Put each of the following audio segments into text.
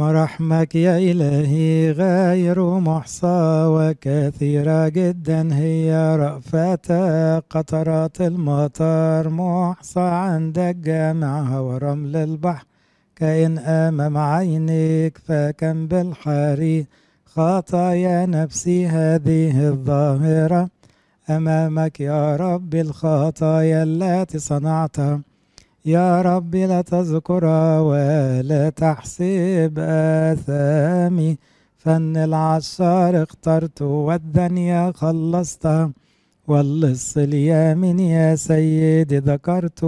مراحمك يا إلهي غير محصى وكثيرة جدا هي رأفتك قطرات المطر محصى عندك جامعها ورمل البحر. كائن أمام عينيك فكم بالحري خطايا نفسي هذه الظاهرة. أمامك يا رب الخطايا التي صنعتها. يا رب لا تذكرها ولا تحسب آثامي. فن العشار اخترت والدنيا خلصتها واللص اليمين يا سيدي ذكرت.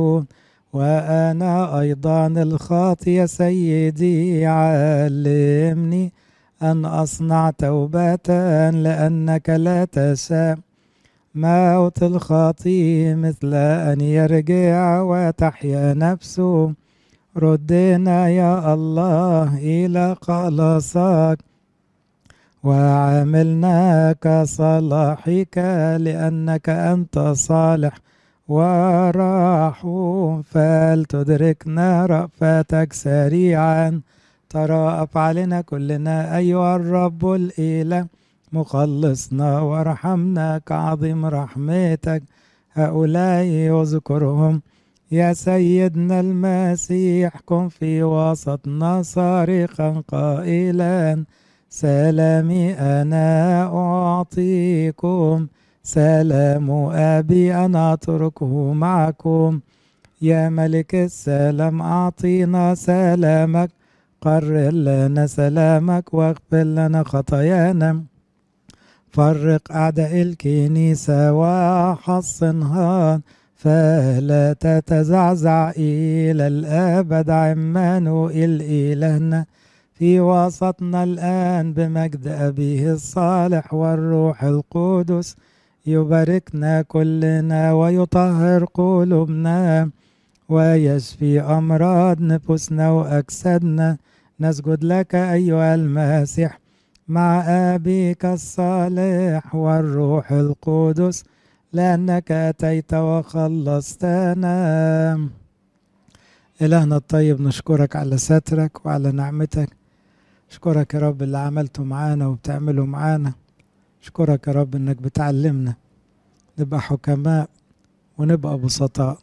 وأنا أيضا الخاطي يا سيدي علمني أن أصنع توبة لأنك لا تشاء. موت الخاطي مثل أن يرجع وتحيا نفسه. ردنا يا الله إلى خلاصك وعاملنا كصلاحك لأنك أنت صالح ورحوم فلتدركنا رأفتك سريعا. ترى أفعالنا كلنا أيها الرب الإله. مخلصنا وارحمنا كعظيم رحمتك. هؤلاء يذكرهم يا سيدنا المسيح كن في وسطنا صارخا قائلا. سلامي أنا أعطيكم. سلام أبي أنا أتركه معكم. يا ملك السلام أعطينا سلامك. قرر لنا سلامك واغفر لنا خطايانا. فرق أعداء الكنيسة وحصنها فلا تتزعزع إلى الأبد عمانوئيل إلهنا في وسطنا الآن بمجد أبيه الصالح والروح القدس يباركنا كلنا ويطهر قلوبنا ويشفي أمراض نفوسنا وأجسادنا. نسجد لك أيها المسيح. مع أبيك الصالح والروح القدس لأنك أتيت وخلصتنا. إلهنا الطيب نشكرك على سترك وعلى نعمتك. أشكرك يا رب اللي عملته معانا وبتعمله معانا. أشكرك يا رب إنك بتعلمنا نبقى حكماء ونبقى بسطاء.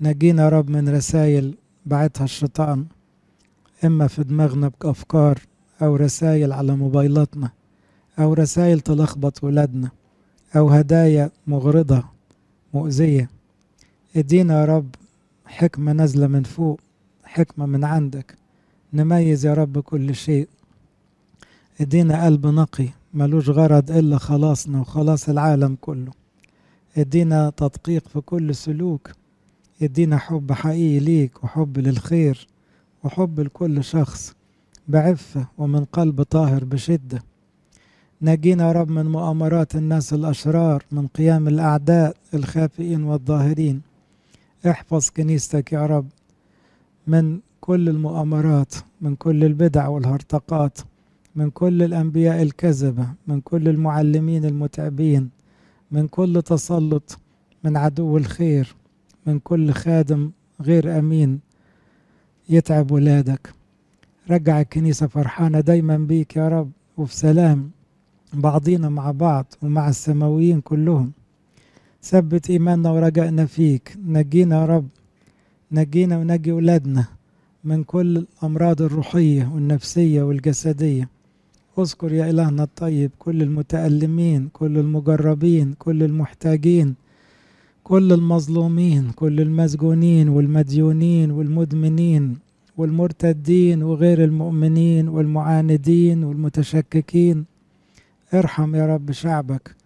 نجينا يا رب من رسائل بعتها الشيطان إما في دماغنا بأفكار أو رسائل على موبايلاتنا أو رسائل تلخبط ولادنا أو هدايا مغرضة مؤذية. ادينا يا رب حكمة نازلة من فوق حكمة من عندك نميز يا رب كل شيء. ادينا قلب نقي ملوش غرض إلا خلاصنا وخلاص العالم كله. ادينا تدقيق في كل سلوك. ادينا حب حقيقي ليك وحب للخير وحب لكل شخص. بعفة ومن قلب طاهر بشدة. نجينا يا رب من مؤامرات الناس الأشرار من قيام الأعداء الخافئين والظاهرين. احفظ كنيستك يا رب من كل المؤامرات من كل البدع والهرطقات من كل الأنبياء الكذبة من كل المعلمين المتعبين من كل تسلط من عدو الخير من كل خادم غير أمين يتعب ولادك. رجع الكنيسة فرحانة دايما بيك يا رب وفي سلام بعضينا مع بعض ومع السماويين كلهم. ثبت إيماننا ورجائنا فيك. نجينا يا رب نجينا ونجي ولادنا من كل الأمراض الروحية والنفسية والجسدية. اذكر يا إلهنا الطيب كل المتألمين كل المجربين كل المحتاجين كل المظلومين كل المسجونين والمديونين والمدمنين. والمرتدين وغير المؤمنين والمعاندين والمتشككين. ارحم يا رب شعبك.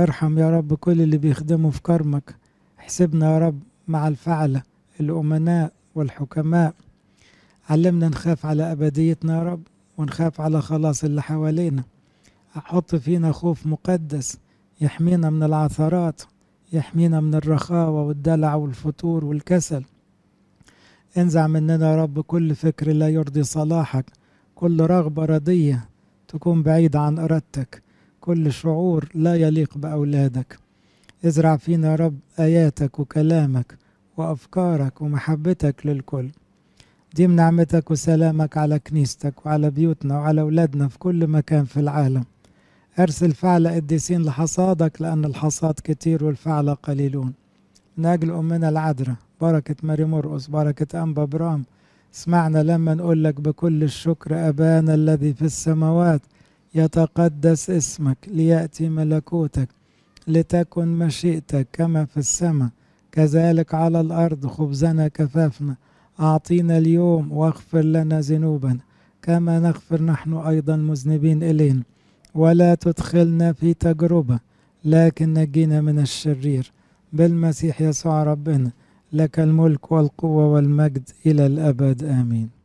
ارحم يا رب كل اللي بيخدموا في كرمك. احسبنا يا رب مع الفعلة الأمناء والحكماء. علمنا نخاف على أبديتنا يا رب ونخاف على خلاص اللي حوالينا. أحط فينا خوف مقدس يحمينا من العثرات يحمينا من الرخاوة والدلع والفتور والكسل. انزع مننا يا رب كل فكر لا يرضي صلاحك. كل رغبة ردية تكون بعيدة عن إرادتك. كل شعور لا يليق بأولادك. ازرع فينا يا رب آياتك وكلامك وأفكارك ومحبتك للكل. ديم نعمتك وسلامك على كنيستك وعلى بيوتنا وعلى أولادنا في كل مكان في العالم. أرسل فعل قديسين لحصادك لأن الحصاد كتير والفعل قليلون. من أجل أمنا العذراء. بركة ماري مرقس بركة أنبا برام اسمعنا لما نقول لك بكل الشكر أبانا الذي في السماوات. يتقدس اسمك ليأتي ملكوتك لتكن مشيئتك كما في السماء. كذلك على الأرض خبزنا كفافنا. أعطينا اليوم واغفر لنا ذنوبنا كما نغفر نحن أيضا مذنبين إلينا. ولا تدخلنا في تجربة لكن نجينا من الشرير. بالمسيح يسوع ربنا. لك الملك والقوة والمجد إلى الأبد آمين.